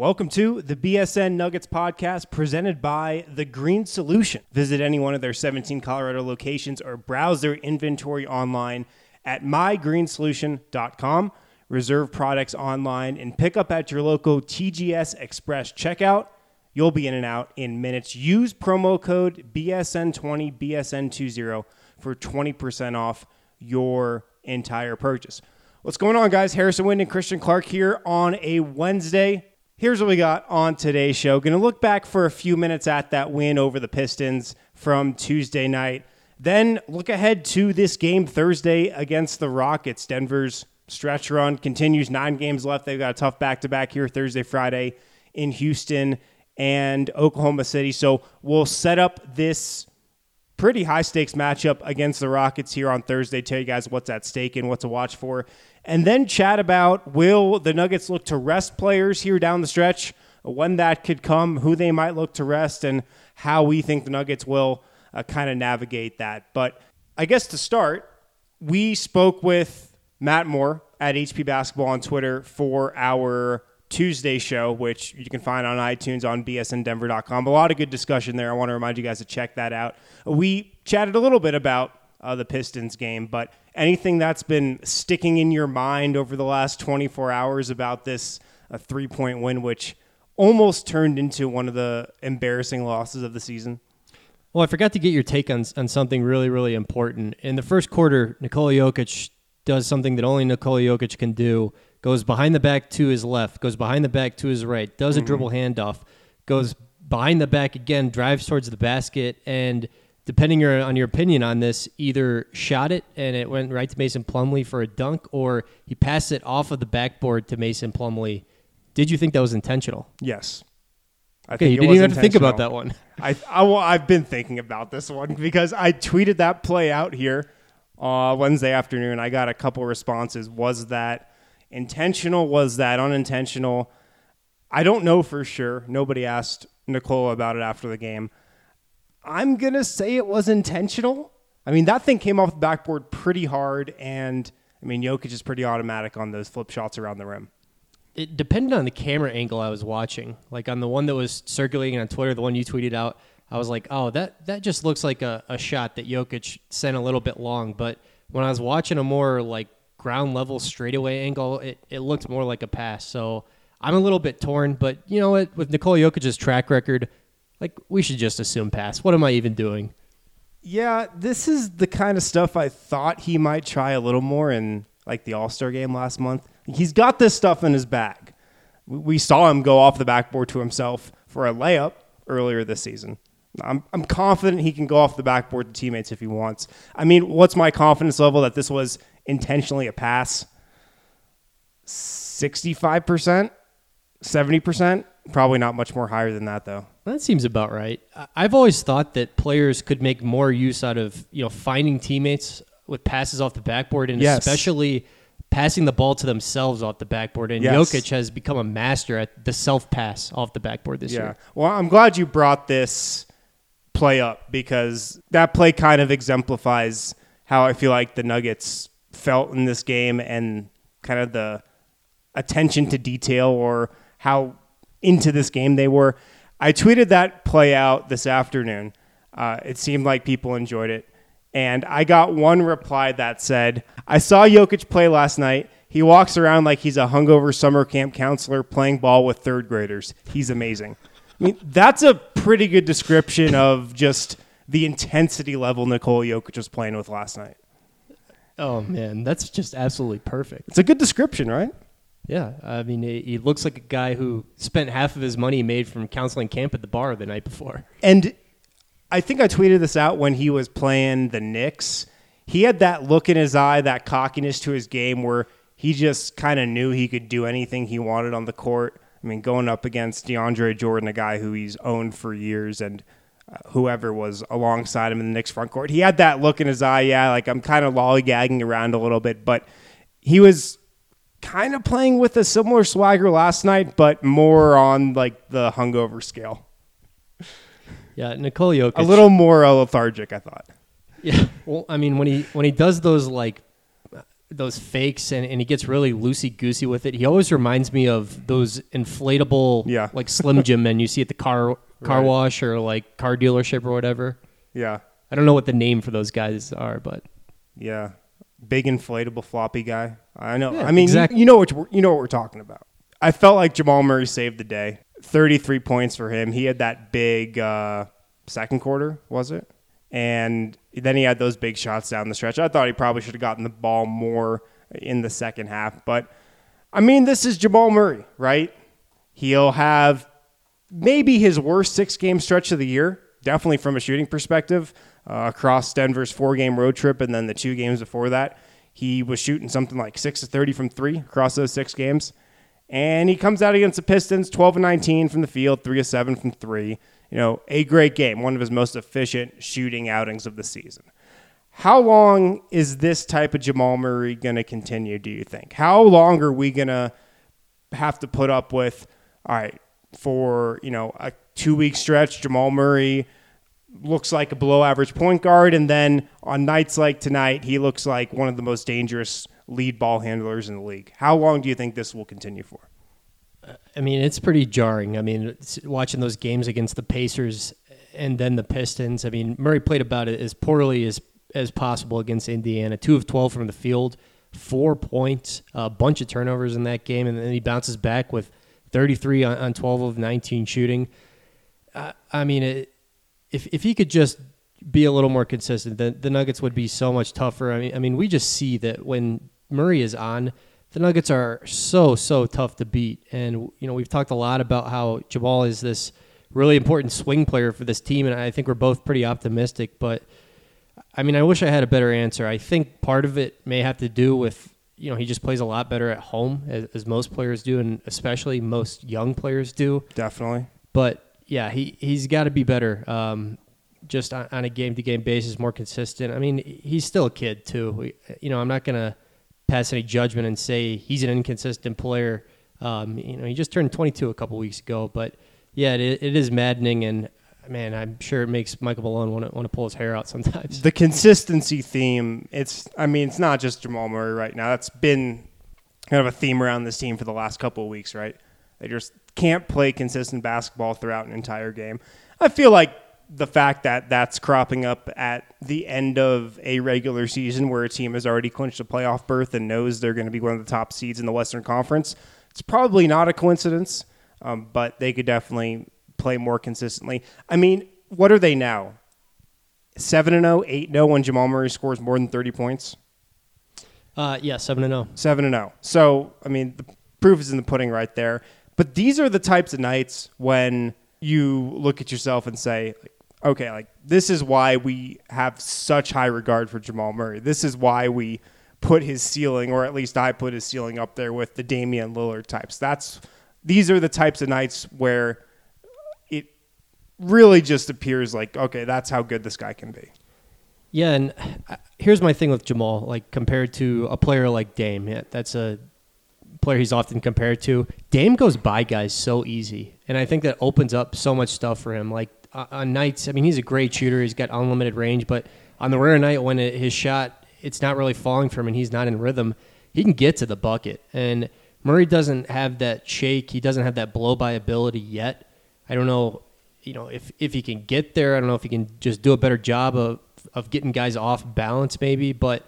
Welcome to the BSN Nuggets podcast presented by The Green Solution. Visit any one of their 17 Colorado locations or browse their inventory online at mygreensolution.com. Reserve products online and pick up at your local TGS Express checkout. You'll be in and out in minutes. Use promo code BSN20, BSN20 for 20% off your entire purchase. What's going on, guys? Harrison Wind and Christian Clark here on a Wednesday. Here's what we got on today's show. Going to look back for a few minutes at that win over the Pistons from Tuesday night. Then look ahead to this game Thursday against the Rockets. Denver's stretch run continues. Nine games left. They've got a tough back to back here Thursday, Friday in Houston and Oklahoma City. So we'll set up this pretty high stakes matchup against the Rockets here on Thursday. Tell you guys what's at stake and what to watch for and then chat about will the Nuggets look to rest players here down the stretch, when that could come, who they might look to rest, and how we think the Nuggets will uh, kind of navigate that. But I guess to start, we spoke with Matt Moore at HP Basketball on Twitter for our Tuesday show, which you can find on iTunes on bsndenver.com. A lot of good discussion there. I want to remind you guys to check that out. We chatted a little bit about uh, the Pistons game, but anything that's been sticking in your mind over the last 24 hours about this uh, three point win, which almost turned into one of the embarrassing losses of the season? Well, I forgot to get your take on, on something really, really important. In the first quarter, Nikola Jokic does something that only Nikola Jokic can do goes behind the back to his left, goes behind the back to his right, does a mm-hmm. dribble handoff, goes behind the back again, drives towards the basket, and depending on your opinion on this, either shot it and it went right to Mason Plumlee for a dunk, or he passed it off of the backboard to Mason Plumlee. Did you think that was intentional? Yes. I okay, you didn't even have to think about that one. I, I well, I've been thinking about this one because I tweeted that play out here uh, Wednesday afternoon. I got a couple responses. Was that intentional? Was that unintentional? I don't know for sure. Nobody asked Nikola about it after the game. I'm going to say it was intentional. I mean, that thing came off the backboard pretty hard, and I mean, Jokic is pretty automatic on those flip shots around the rim. It depended on the camera angle I was watching. Like on the one that was circulating on Twitter, the one you tweeted out, I was like, oh, that, that just looks like a, a shot that Jokic sent a little bit long. But when I was watching a more like ground level straightaway angle, it, it looked more like a pass. So I'm a little bit torn, but you know what? With Nikola Jokic's track record, Like we should just assume pass. What am I even doing? Yeah, this is the kind of stuff I thought he might try a little more in like the All Star game last month. He's got this stuff in his bag. We saw him go off the backboard to himself for a layup earlier this season. I'm, I'm confident he can go off the backboard to teammates if he wants. I mean, what's my confidence level that this was intentionally a pass? 65%? 70%? Probably not much more higher than that, though. That seems about right. I've always thought that players could make more use out of you know finding teammates with passes off the backboard, and Yes. especially passing the ball to themselves off the backboard. And Yes. Jokic has become a master at the self pass off the backboard this Yeah. year. Well, I'm glad you brought this play up because that play kind of exemplifies how I feel like the Nuggets felt in this game and kind of the attention to detail or how into this game they were. I tweeted that play out this afternoon. Uh, it seemed like people enjoyed it. And I got one reply that said, I saw Jokic play last night. He walks around like he's a hungover summer camp counselor playing ball with third graders. He's amazing. I mean, that's a pretty good description of just the intensity level Nikola Jokic was playing with last night. Oh man, that's just absolutely perfect. It's a good description, right? Yeah, I mean, he looks like a guy who spent half of his money he made from counseling camp at the bar the night before. And I think I tweeted this out when he was playing the Knicks. He had that look in his eye, that cockiness to his game where he just kind of knew he could do anything he wanted on the court. I mean, going up against DeAndre Jordan, a guy who he's owned for years, and whoever was alongside him in the Knicks front court, he had that look in his eye. Yeah, like I'm kind of lollygagging around a little bit, but he was kind of playing with a similar swagger last night, but more on like the hungover scale. Yeah, Nikola Jokic. A little more lethargic, I thought. Yeah. Well, I mean, when he when he does those like those fakes and, and he gets really loosey goosey with it, he always reminds me of those inflatable, Yeah. like Slim Jim men you see at the car car Right. wash or like car dealership or whatever. Yeah, I don't know what the name for those guys are, but yeah, big inflatable floppy guy. I know. Yeah, I mean, you- you, know what we're, you know what we're talking about. I felt like Jamal Murray saved the day. Thirty-three points for him. He had that big uh, second quarter, was it? And then he had those big shots down the stretch. I thought he probably should have gotten the ball more in the second half, but I mean, this is Jamal Murray, right? He'll have maybe his worst six game stretch of the year, definitely from a shooting perspective, uh, across Denver's four game road trip and then the two games before that. He was shooting something like 6 to 30 from three across those six games. And he comes out against the Pistons, 12 and 19 from the field, 3 of 7 from three. You know, a great game, one of his most efficient shooting outings of the season. How long is this type of Jamal Murray going to continue, do you think? How long are we going to have to put up with, all right, for, you know, a two week stretch, Jamal Murray looks like a below average point guard. And then on nights like tonight, he looks like one of the most dangerous lead ball handlers in the league. How long do you think this will continue for? I mean, it's pretty jarring. I mean, watching those games against the Pacers and then the Pistons. I mean, Murray played about it as poorly as as possible against Indiana. Two of twelve from the field, four points, a bunch of turnovers in that game, and then he bounces back with thirty three on, on twelve of nineteen shooting. I, I mean, it, if if he could just be a little more consistent, the, the Nuggets would be so much tougher. I mean, I mean, we just see that when Murray is on, the Nuggets are so so tough to beat. And you know, we've talked a lot about how Jamal is this really important swing player for this team, and I think we're both pretty optimistic. But I mean, I wish I had a better answer. I think part of it may have to do with you know he just plays a lot better at home, as, as most players do, and especially most young players do. Definitely. But yeah, he he's got to be better. Um, just on, on a game to game basis, more consistent. I mean, he's still a kid too. We, you know, I'm not gonna pass any judgment and say he's an inconsistent player. Um, you know, he just turned 22 a couple weeks ago. But yeah, it, it is maddening, and man, I'm sure it makes Michael Malone want to want to pull his hair out sometimes. The consistency theme, it's I mean, it's not just Jamal Murray right now. That's been kind of a theme around this team for the last couple of weeks, right? They just can't play consistent basketball throughout an entire game. I feel like the fact that that's cropping up at the end of a regular season where a team has already clinched a playoff berth and knows they're going to be one of the top seeds in the Western Conference, it's probably not a coincidence, um, but they could definitely play more consistently. I mean, what are they now? 7 and 0, 8 0 when Jamal Murray scores more than 30 points? Uh, yeah, seven and zero. 7 and 0. So, I mean, the proof is in the pudding right there. But these are the types of nights when you look at yourself and say, okay, like this is why we have such high regard for Jamal Murray. This is why we put his ceiling, or at least I put his ceiling up there with the Damian Lillard types. That's these are the types of nights where really just appears like, okay, that's how good this guy can be. Yeah, and uh, here's my thing with Jamal, like compared to a player like Dame. Yeah, that's a player he's often compared to. Dame goes by guys so easy, and I think that opens up so much stuff for him. Like uh, on nights, I mean, he's a great shooter. He's got unlimited range, but on the rare night when it, his shot it's not really falling for him and he's not in rhythm, he can get to the bucket. And Murray doesn't have that shake. He doesn't have that blow by ability yet. I don't know, you know, if if he can get there. I don't know if he can just do a better job of of getting guys off balance, maybe. But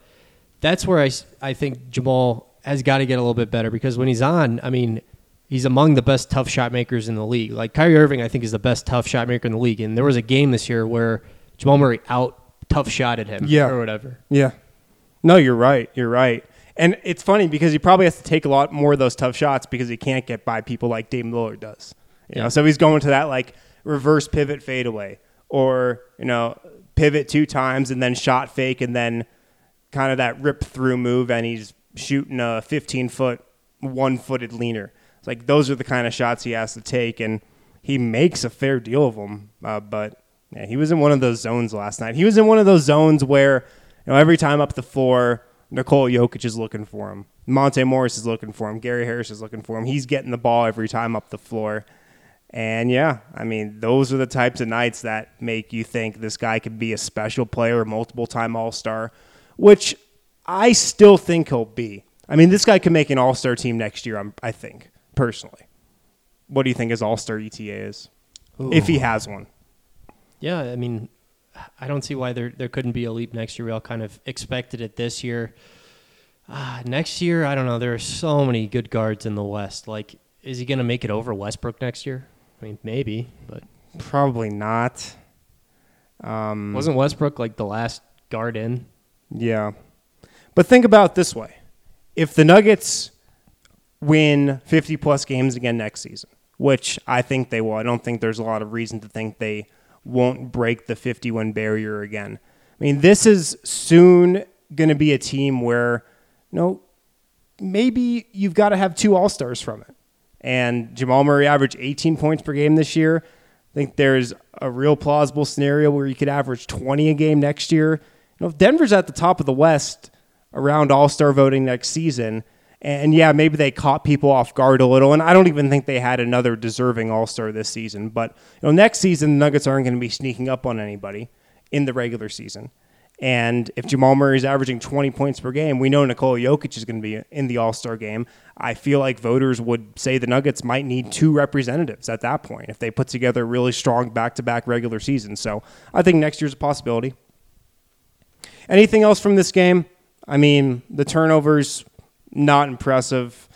that's where I I think Jamal has got to get a little bit better because when he's on, I mean, he's among the best tough shot makers in the league. Like Kyrie Irving, I think is the best tough shot maker in the league. And there was a game this year where Jamal Murray out tough shot at him, Yeah. or whatever. Yeah. No, you're right. You're right. And it's funny because he probably has to take a lot more of those tough shots because he can't get by people like Dame Lillard does. You know, so he's going to that like reverse pivot fadeaway or, you know, pivot two times and then shot fake and then kind of that rip through move and he's shooting a 15 foot, one footed leaner. It's like those are the kind of shots he has to take and he makes a fair deal of them. Uh, but yeah, he was in one of those zones last night. He was in one of those zones where you know, every time up the floor, Nikola Jokic is looking for him. Monte Morris is looking for him. Gary Harris is looking for him. He's getting the ball every time up the floor. And yeah, I mean, those are the types of nights that make you think this guy could be a special player, multiple time All Star, which I still think he'll be. I mean, this guy could make an All Star team next year, I'm- I think, personally. What do you think his All Star ETA is? If he has one. Yeah, I mean, I don't see why there there couldn't be a leap next year. We all kind of expected it this year. Uh, next year, I don't know. There are so many good guards in the West. Like, is he going to make it over Westbrook next year? I mean, maybe, but Probably not. Um, wasn't Westbrook like the last guard in? Yeah. But think about it this way. If the Nuggets win 50 plus games again next season, which I think they will, I don't think there's a lot of reason to think they won't break the 50 win barrier again. I mean, this is soon going to be a team where, you know, maybe you've got to have two All Stars from it. And Jamal Murray averaged 18 points per game this year. I think there's a real plausible scenario where you could average 20 a game next year. You know, if Denver's at the top of the West around All Star voting next season, and yeah, maybe they caught people off guard a little, and I don't even think they had another deserving All Star this season. But you know, next season the Nuggets aren't going to be sneaking up on anybody in the regular season. And if Jamal Murray is averaging 20 points per game, we know Nikola Jokic is going to be in the All Star game. I feel like voters would say the Nuggets might need two representatives at that point if they put together a really strong back to back regular season. So I think next year's a possibility. Anything else from this game? I mean, the turnovers, not impressive.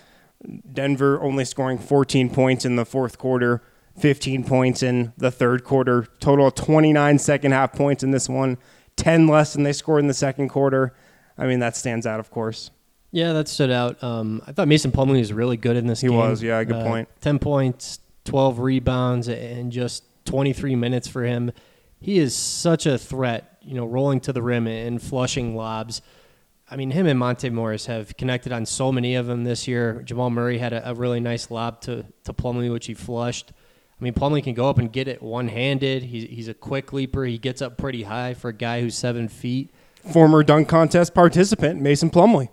Denver only scoring 14 points in the fourth quarter, 15 points in the third quarter. Total of 29 second half points in this one, 10 less than they scored in the second quarter. I mean, that stands out, of course. Yeah, that stood out. Um, I thought Mason Plumlee was really good in this He game. was, yeah, good Uh, point. 10 points, 12 rebounds, and just 23 minutes for him. He is such a threat, you know, rolling to the rim and flushing lobs. I mean, him and Monte Morris have connected on so many of them this year. Jamal Murray had a, a really nice lob to, to Plumlee, which he flushed. I mean, Plumlee can go up and get it one handed. He's, he's a quick leaper. He gets up pretty high for a guy who's seven feet. Former dunk contest participant, Mason Plumlee.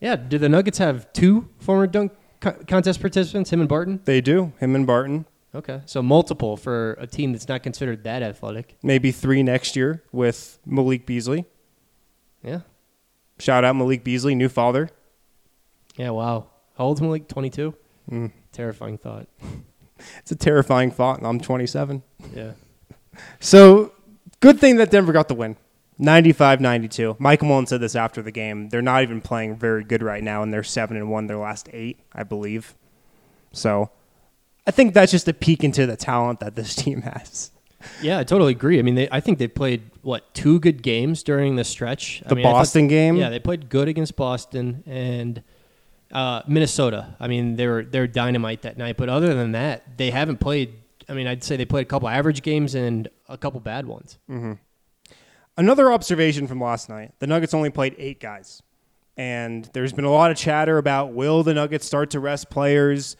Yeah, do the Nuggets have two former dunk co- contest participants, him and Barton? They do, him and Barton. Okay, so multiple for a team that's not considered that athletic. Maybe three next year with Malik Beasley. Yeah, Shout out Malik Beasley, new father. yeah. Wow, how old's Malik? Twenty two. Mm. Terrifying thought. It's a terrifying thought, and I'm 27. Yeah, So, good thing that Denver got the win. 95 92. Michael Malone said this after the game. They're not even playing very good right now, and they're 7 and 1 their last eight, I believe. So, I think that's just a peek into the talent that this team has. Yeah, I totally agree. I mean, they, I think they played what two good games during the stretch. The I mean, I thought- Boston game? Yeah, they played good against Boston and uh, Minnesota. I mean, they were they're dynamite that night. But other than that, they haven't played. I mean, I'd say they played a couple average games and a couple bad ones. Another observation from last night the Nuggets only played eight guys. And there's been a lot of chatter about will the Nuggets start to rest players?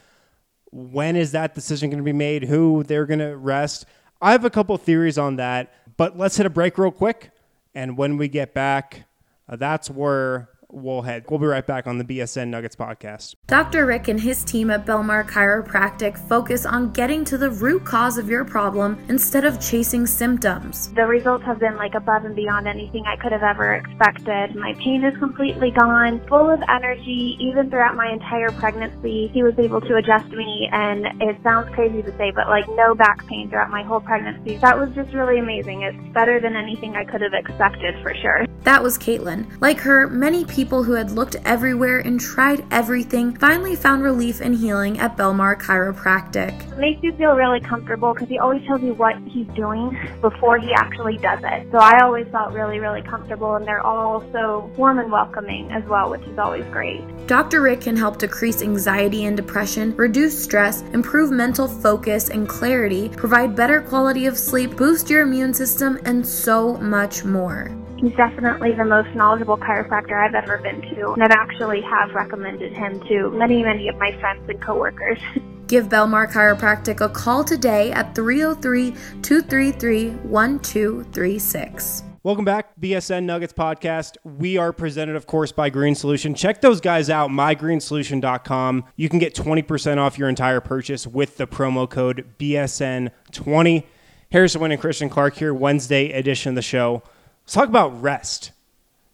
When is that decision going to be made? Who they're going to rest? I have a couple theories on that, but let's hit a break real quick. And when we get back, uh, that's where we'll head. We'll be right back on the BSN Nuggets podcast. Dr. Rick and his team at Belmar Chiropractic focus on getting to the root cause of your problem instead of chasing symptoms. The results have been like above and beyond anything I could have ever expected. My pain is completely gone, full of energy, even throughout my entire pregnancy. He was able to adjust me, and it sounds crazy to say, but like no back pain throughout my whole pregnancy. That was just really amazing. It's better than anything I could have expected for sure. That was Caitlin. Like her, many people who had looked everywhere and tried everything finally found relief and healing at Belmar Chiropractic. It makes you feel really comfortable because he always tells you what he's doing before he actually does it. So I always felt really, really comfortable, and they're all so warm and welcoming as well, which is always great. Dr. Rick can help decrease anxiety and depression, reduce stress, improve mental focus and clarity, provide better quality of sleep, boost your immune system, and so much more. He's definitely the most knowledgeable chiropractor I've ever been to, and I've actually have recommended him to many, many of my friends and coworkers. Give Belmar Chiropractic a call today at 303 233 1236. Welcome back, BSN Nuggets podcast. We are presented, of course, by Green Solution. Check those guys out, mygreensolution.com. You can get 20% off your entire purchase with the promo code BSN20. Harrison Wind and Christian Clark here, Wednesday edition of the show. Let's talk about rest.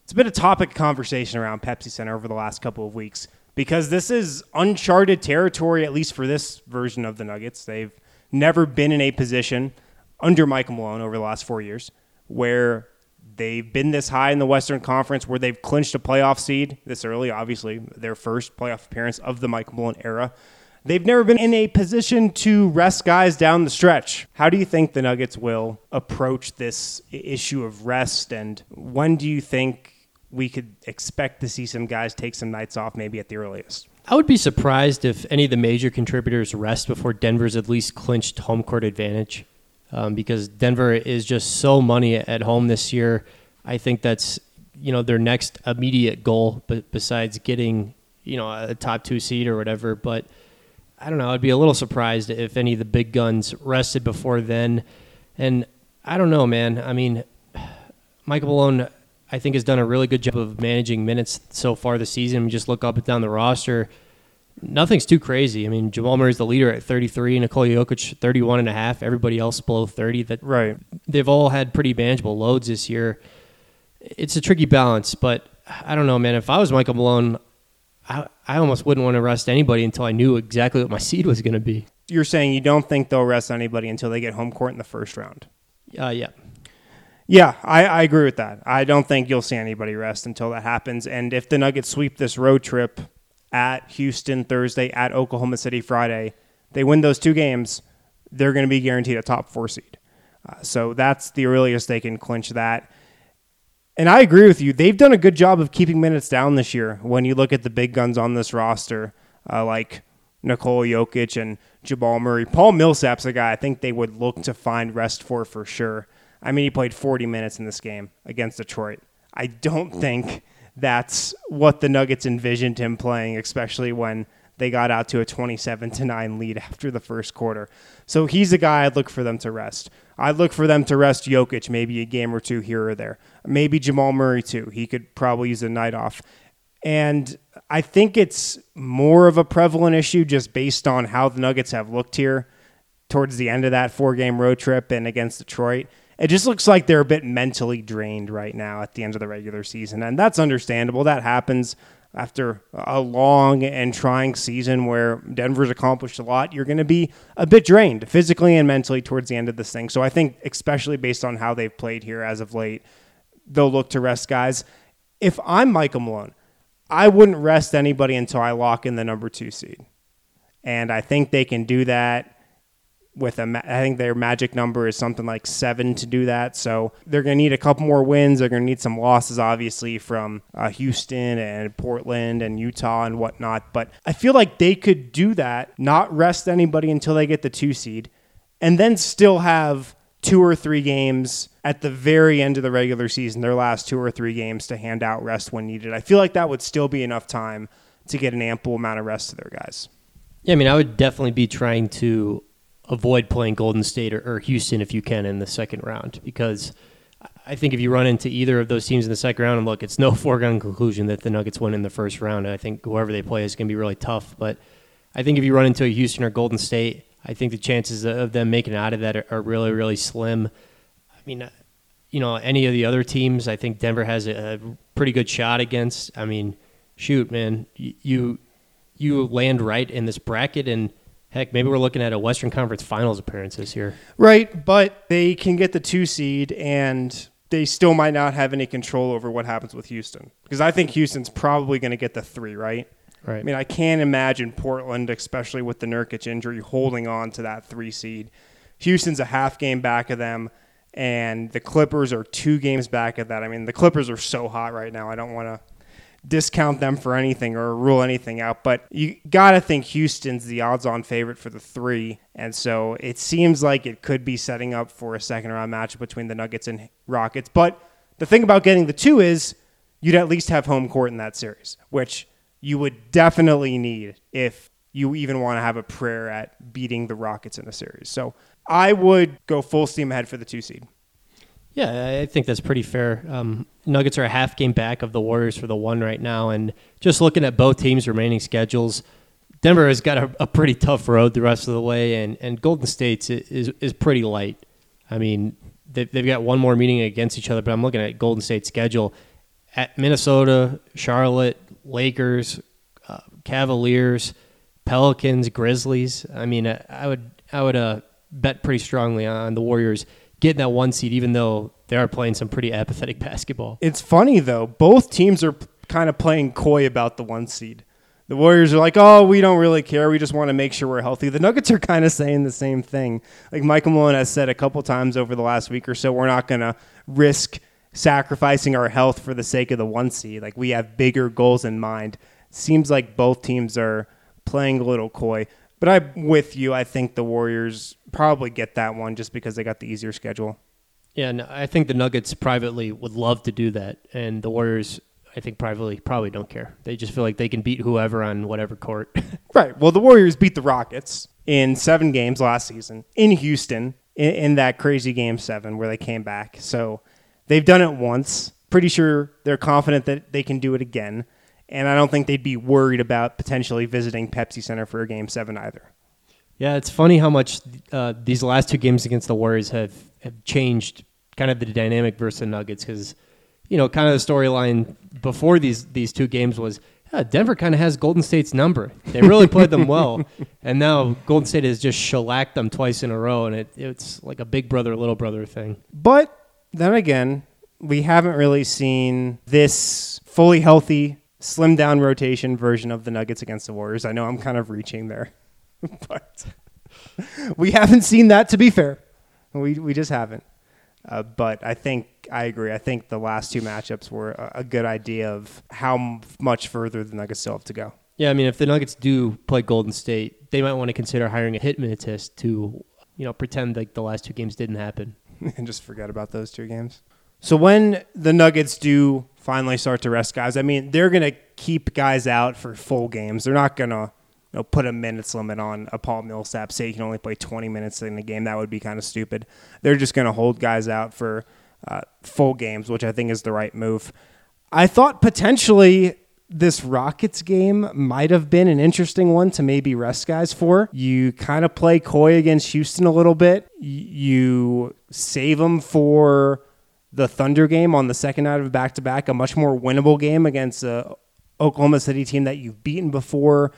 It's been a topic of conversation around Pepsi Center over the last couple of weeks because this is uncharted territory, at least for this version of the Nuggets. They've never been in a position under Michael Malone over the last four years where they've been this high in the Western Conference, where they've clinched a playoff seed this early, obviously, their first playoff appearance of the Michael Malone era. They've never been in a position to rest guys down the stretch. How do you think the Nuggets will approach this issue of rest? And when do you think we could expect to see some guys take some nights off, maybe at the earliest? I would be surprised if any of the major contributors rest before Denver's at least clinched home court advantage, um, because Denver is just so money at home this year. I think that's you know their next immediate goal, but besides getting you know a top two seed or whatever. But I don't know. I'd be a little surprised if any of the big guns rested before then. And I don't know, man. I mean, Michael Malone, I think, has done a really good job of managing minutes so far this season. We just look up and down the roster. Nothing's too crazy. I mean, Jamal Murray's the leader at 33, Nikola Jokic 31 and a half. Everybody else below 30. That Right. they've all had pretty manageable loads this year. It's a tricky balance, but I don't know, man. If I was Michael Malone, I, I almost wouldn't want to rest anybody until I knew exactly what my seed was going to be. You're saying you don't think they'll rest anybody until they get home court in the first round? Uh, yeah. Yeah, I, I agree with that. I don't think you'll see anybody rest until that happens. And if the Nuggets sweep this road trip at Houston Thursday, at Oklahoma City Friday, they win those two games, they're going to be guaranteed a top four seed. Uh, so that's the earliest they can clinch that. And I agree with you. They've done a good job of keeping minutes down this year. When you look at the big guns on this roster, uh, like Nikola Jokic and Jamal Murray, Paul Millsap's a guy I think they would look to find rest for for sure. I mean, he played 40 minutes in this game against Detroit. I don't think that's what the Nuggets envisioned him playing, especially when they got out to a 27 to 9 lead after the first quarter. So he's a guy I'd look for them to rest. I'd look for them to rest Jokic, maybe a game or two here or there. Maybe Jamal Murray too. He could probably use a night off. And I think it's more of a prevalent issue just based on how the Nuggets have looked here towards the end of that four game road trip and against Detroit. It just looks like they're a bit mentally drained right now at the end of the regular season. And that's understandable. That happens after a long and trying season where Denver's accomplished a lot. You're going to be a bit drained physically and mentally towards the end of this thing. So I think, especially based on how they've played here as of late, they'll look to rest guys. If I'm Michael Malone, I wouldn't rest anybody until I lock in the number two seed. And I think they can do that with a, ma- I think their magic number is something like seven to do that. So they're going to need a couple more wins. They're going to need some losses, obviously, from uh, Houston and Portland and Utah and whatnot. But I feel like they could do that, not rest anybody until they get the two seed, and then still have two or three games at the very end of the regular season, their last two or three games to hand out rest when needed. I feel like that would still be enough time to get an ample amount of rest to their guys. Yeah, I mean, I would definitely be trying to avoid playing Golden State or, or, Houston if you can in the second round because I think if you run into either of those teams in the second round, and look, it's no foregone conclusion that the Nuggets win in the first round. I think whoever they play is going to be really tough. But I think if you run into a Houston or Golden State, I think the chances of them making out of that are, really, really slim. I mean, uh, you know, any of the other teams, I think Denver has a pretty good shot against. I mean, shoot, man, you you land right in this bracket and – Heck, maybe we're looking at a Western Conference Finals appearance this year. Right, but they can get the two seed, and they still might not have any control over what happens with Houston because I think Houston's probably going to get the three. Right. Right. I mean, I can't imagine Portland, especially with the Nurkic injury, holding on to that three seed. Houston's a half game back of them, and the Clippers are two games back of that. I mean, the Clippers are so hot right now. I don't want to discount them for anything or rule anything out, but you got to think Houston's the odds on favorite for the three. And so it seems like it could be setting up for a second round match between the Nuggets and Rockets. But the thing about getting the two is you'd at least have home court in that series, which you would definitely need if you even want to have a prayer at beating the Rockets in a series. So I would go full steam ahead for the two seed. Yeah, I think that's pretty fair. Um, Nuggets are a half game back of the Warriors for the one right now, and just looking at both teams' remaining schedules, Denver has got a, a pretty tough road the rest of the way, and, and Golden State's is is pretty light. I mean, they've, they've got one more meeting against each other, but I'm looking at Golden State's schedule at Minnesota, Charlotte, Lakers, uh, Cavaliers, Pelicans, Grizzlies. I mean, I, I would I would uh, bet pretty strongly on the Warriors getting that one seed, even though they are playing some pretty apathetic basketball. It's funny though; both teams are kind of playing coy about the one seed. The Warriors are like, "Oh, we don't really care. We just want to make sure we're healthy." The Nuggets are kind of saying the same thing. Like Michael Malone has said a couple times over the last week or so, we're not going to risk sacrificing our health for the sake of the one seed. Like we have bigger goals in mind. Seems like both teams are playing a little coy. But I'm with you. I think the Warriors probably get that one just because they got the easier schedule. Yeah, and I think the Nuggets privately would love to do that, and the Warriors, I think privately probably don't care. They just feel like they can beat whoever on whatever court. right. Well, the Warriors beat the Rockets in seven games last season in Houston in, in that crazy game seven where they came back. So they've done it once. Pretty sure they're confident that they can do it again and I don't think they'd be worried about potentially visiting Pepsi Center for a game seven either. Yeah, it's funny how much uh, these last two games against the Warriors have, have changed kind of the dynamic versus the Nuggets because, you know, kind of the storyline before these these two games was yeah, Denver kind of has Golden State's number. They really played them well, and now Golden State has just shellacked them twice in a row, and it, it's like a big brother little brother thing. But then again, we haven't really seen this fully healthy slim down rotation version of the Nuggets against the Warriors. I know I'm kind of reaching there, but we haven't seen that. To be fair, we we just haven't. Uh, but I think I agree. I think the last two matchups were a, a good idea of how much further the Nuggets still have to go. Yeah, I mean, if the Nuggets do play Golden State, they might want to consider hiring a hypnotist to, you know, pretend like the last two games didn't happen and just forget about those two games. So when the Nuggets do finally start to rest guys, I mean, they're going to keep guys out for full games. They're not going to you know, put a minutes limit on a Paul Millsap, say he can only play 20 minutes in a game. That would be kind of stupid. They're just going to hold guys out for uh, full games, which I think is the right move. I thought potentially this Rockets game might have been an interesting one to maybe rest guys for. You kind of play coy against Houston a little bit. You save them for the Thunder game on the second night of a back to back, a much more winnable game against a Oklahoma City team that you've beaten before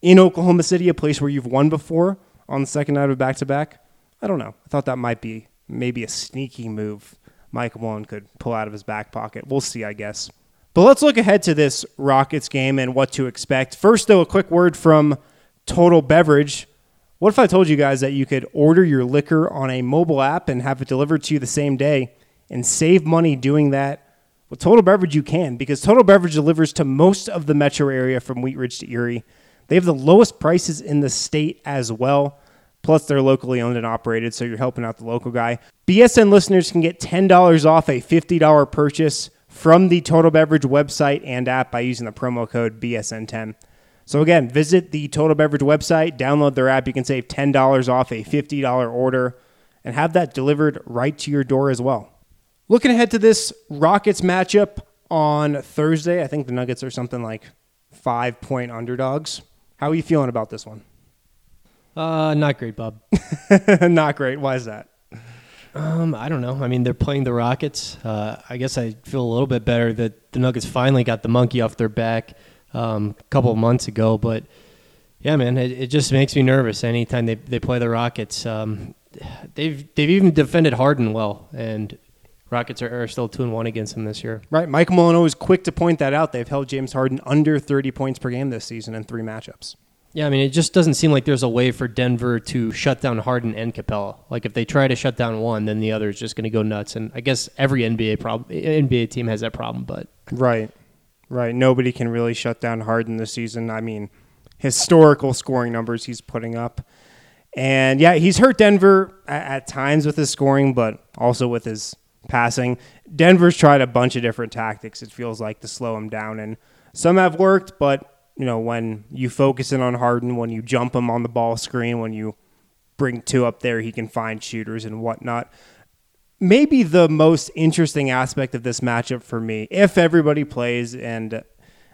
in Oklahoma City, a place where you've won before on the second night of a back to back. I don't know. I thought that might be maybe a sneaky move Mike Malone could pull out of his back pocket. We'll see, I guess. But let's look ahead to this Rockets game and what to expect. First, though, a quick word from Total Beverage. What if I told you guys that you could order your liquor on a mobile app and have it delivered to you the same day and save money doing that? With Total Beverage, you can because Total Beverage delivers to most of the metro area from Wheat Ridge to Erie. They have the lowest prices in the state as well. Plus, they're locally owned and operated, so you're helping out the local guy. BSN listeners can get $10 off a $50 purchase from the Total Beverage website and app by using the promo code BSN10. So, again, visit the Total Beverage website, download their app. You can save $10 off a $50 order and have that delivered right to your door as well. Looking ahead to this Rockets matchup on Thursday, I think the Nuggets are something like five point underdogs. How are you feeling about this one? Uh, not great, Bob. not great. Why is that? Um, I don't know. I mean, they're playing the Rockets. Uh, I guess I feel a little bit better that the Nuggets finally got the monkey off their back um, a couple of months ago. But yeah, man, it, it just makes me nervous anytime they, they play the Rockets. Um, they've they've even defended Harden well, and Rockets are, are still two and one against them this year. Right. Mike Malone was quick to point that out. They've held James Harden under 30 points per game this season in three matchups. Yeah, I mean, it just doesn't seem like there's a way for Denver to shut down Harden and Capela. Like if they try to shut down one, then the other is just going to go nuts. And I guess every NBA problem, NBA team has that problem. But right, right, nobody can really shut down Harden this season. I mean, historical scoring numbers he's putting up, and yeah, he's hurt Denver at, at times with his scoring, but also with his passing. Denver's tried a bunch of different tactics. It feels like to slow him down, and some have worked, but you know when you focus in on Harden, when you jump him on the ball screen, when you bring two up there, he can find shooters and whatnot. Maybe the most interesting aspect of this matchup for me, if everybody plays, and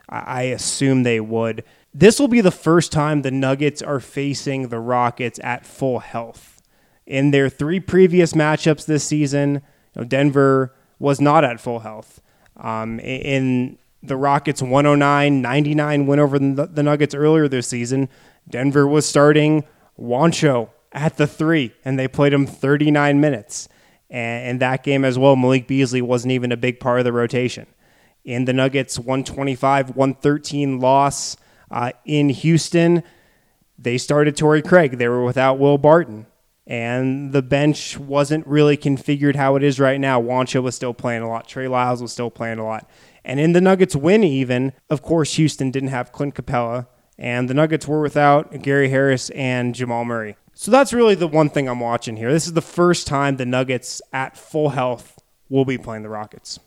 I assume they would, this will be the first time the Nuggets are facing the Rockets at full health. In their three previous matchups this season, you know, Denver was not at full health. Um, in the Rockets' 109 99 win over the Nuggets earlier this season, Denver was starting Juancho at the three, and they played him 39 minutes. And in that game as well, Malik Beasley wasn't even a big part of the rotation. In the Nuggets' 125 113 loss uh, in Houston, they started Torrey Craig. They were without Will Barton and the bench wasn't really configured how it is right now. Juancho was still playing a lot. Trey Lyles was still playing a lot. And in the Nuggets win, even, of course, Houston didn't have Clint Capela, and the Nuggets were without Gary Harris and Jamal Murray. So that's really the one thing I'm watching here. This is the first time the Nuggets at full health will be playing the Rockets.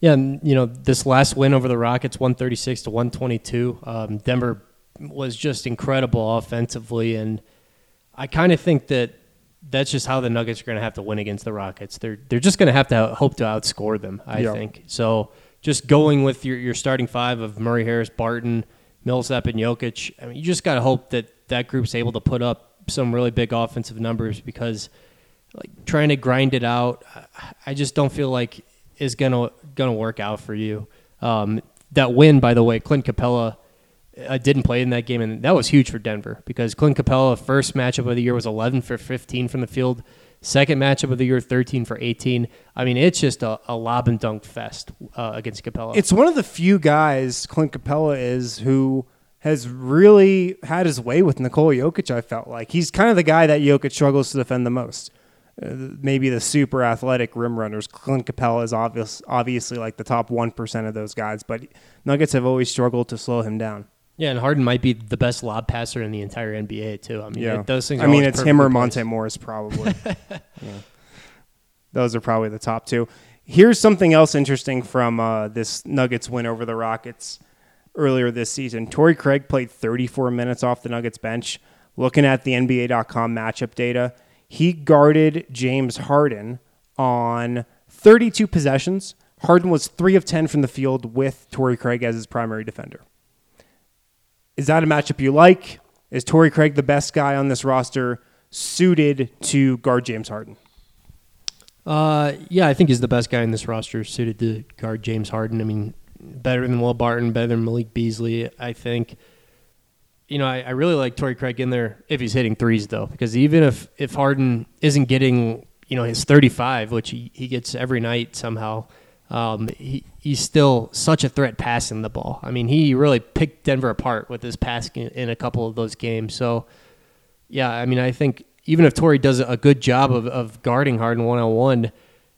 Yeah, and, you know, this last win over the Rockets, 136 to 122, um, Denver was just incredible offensively and – I kind of think that that's just how the Nuggets are going to have to win against the Rockets. They're they're just going to have to hope to outscore them. I yeah. think so. Just going with your your starting five of Murray, Harris, Barton, Millsap, and Jokic. I mean, you just got to hope that that group's able to put up some really big offensive numbers because like trying to grind it out, I just don't feel like is gonna gonna work out for you. Um, that win, by the way, Clint Capela I didn't play in that game, and that was huge for Denver because Clint Capela, first matchup of the year, was 11 for 15 from the field. Second matchup of the year, 13 for 18. I mean, it's just a, a lob and dunk fest uh, against Capela. It's one of the few guys, Clint Capela is, who has really had his way with Nikola Jokic, I felt like. He's kind of the guy that Jokic struggles to defend the most. Uh, maybe the super athletic rim runners. Clint Capela is obvious, obviously like the top 1% of those guys, but Nuggets have always struggled to slow him down. Yeah, and Harden might be the best lob passer in the entire NBA too. I mean, yeah. those things. I mean, it's him or Monte Morris probably. yeah. Those are probably the top two. Here's something else interesting from uh, this Nuggets win over the Rockets earlier this season. Torrey Craig played 34 minutes off the Nuggets bench. Looking at the NBA.com matchup data, he guarded James Harden on 32 possessions. Harden was three of 10 from the field with Torrey Craig as his primary defender. Is that a matchup you like? Is Torrey Craig the best guy on this roster suited to guard James Harden? Uh, yeah, I think he's the best guy in this roster suited to guard James Harden. I mean, better than Will Barton, better than Malik Beasley. I think. You know, I, I really like Torrey Craig in there if he's hitting threes though, because even if if Harden isn't getting you know his 35, which he, he gets every night somehow, um, he, he's still such a threat passing the ball. I mean, he really picked Denver apart with his passing in a couple of those games. So, yeah, I mean, I think even if Torrey does a good job of, of guarding Harden one on one,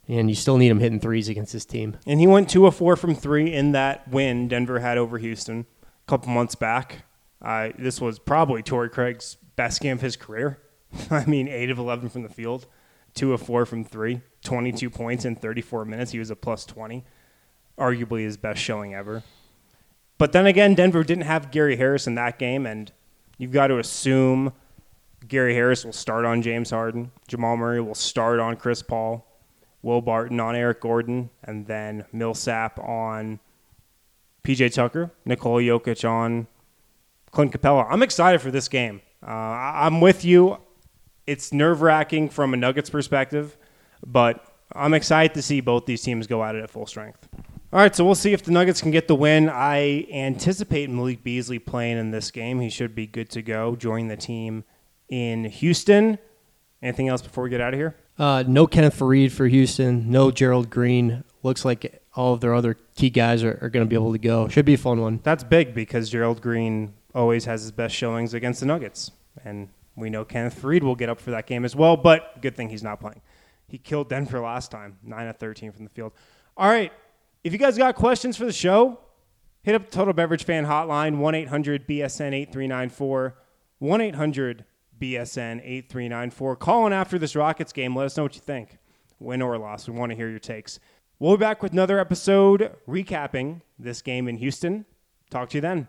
and you still need him hitting threes against his team. And he went two of four from three in that win Denver had over Houston a couple months back. Uh, this was probably Torrey Craig's best game of his career. I mean, eight of 11 from the field, two of four from three, 22 points in 34 minutes. He was a plus 20, arguably his best showing ever. But then again, Denver didn't have Gary Harris in that game, and you've got to assume Gary Harris will start on James Harden. Jamal Murray will start on Chris Paul. Will Barton on Eric Gordon, and then Millsap on PJ Tucker, Nikola Jokic on Clint Capela. I'm excited for this game. Uh, I'm with you. It's nerve wracking from a Nuggets perspective, but I'm excited to see both these teams go at it at full strength. All right, so we'll see if the Nuggets can get the win. I anticipate Malik Beasley playing in this game. He should be good to go, join the team in Houston. Anything else before we get out of here? Uh, no Kenneth Faried for Houston. No Gerald Green. Looks like all of their other key guys are, are going to be able to go. Should be a fun one. That's big because Gerald Green always has his best showings against the Nuggets. And we know Kenneth Faried will get up for that game as well, but good thing he's not playing. He killed Denver last time, 9 of 13 from the field. All right. If you guys got questions for the show, hit up the Total Beverage Fan Hotline, 1 800 BSN 8394. 1 800 BSN 8394. Call in after this Rockets game. Let us know what you think. Win or loss. We want to hear your takes. We'll be back with another episode recapping this game in Houston. Talk to you then.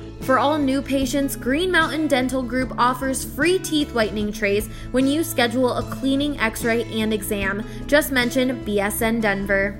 For all new patients, Green Mountain Dental Group offers free teeth whitening trays when you schedule a cleaning, x ray, and exam. Just mention BSN Denver.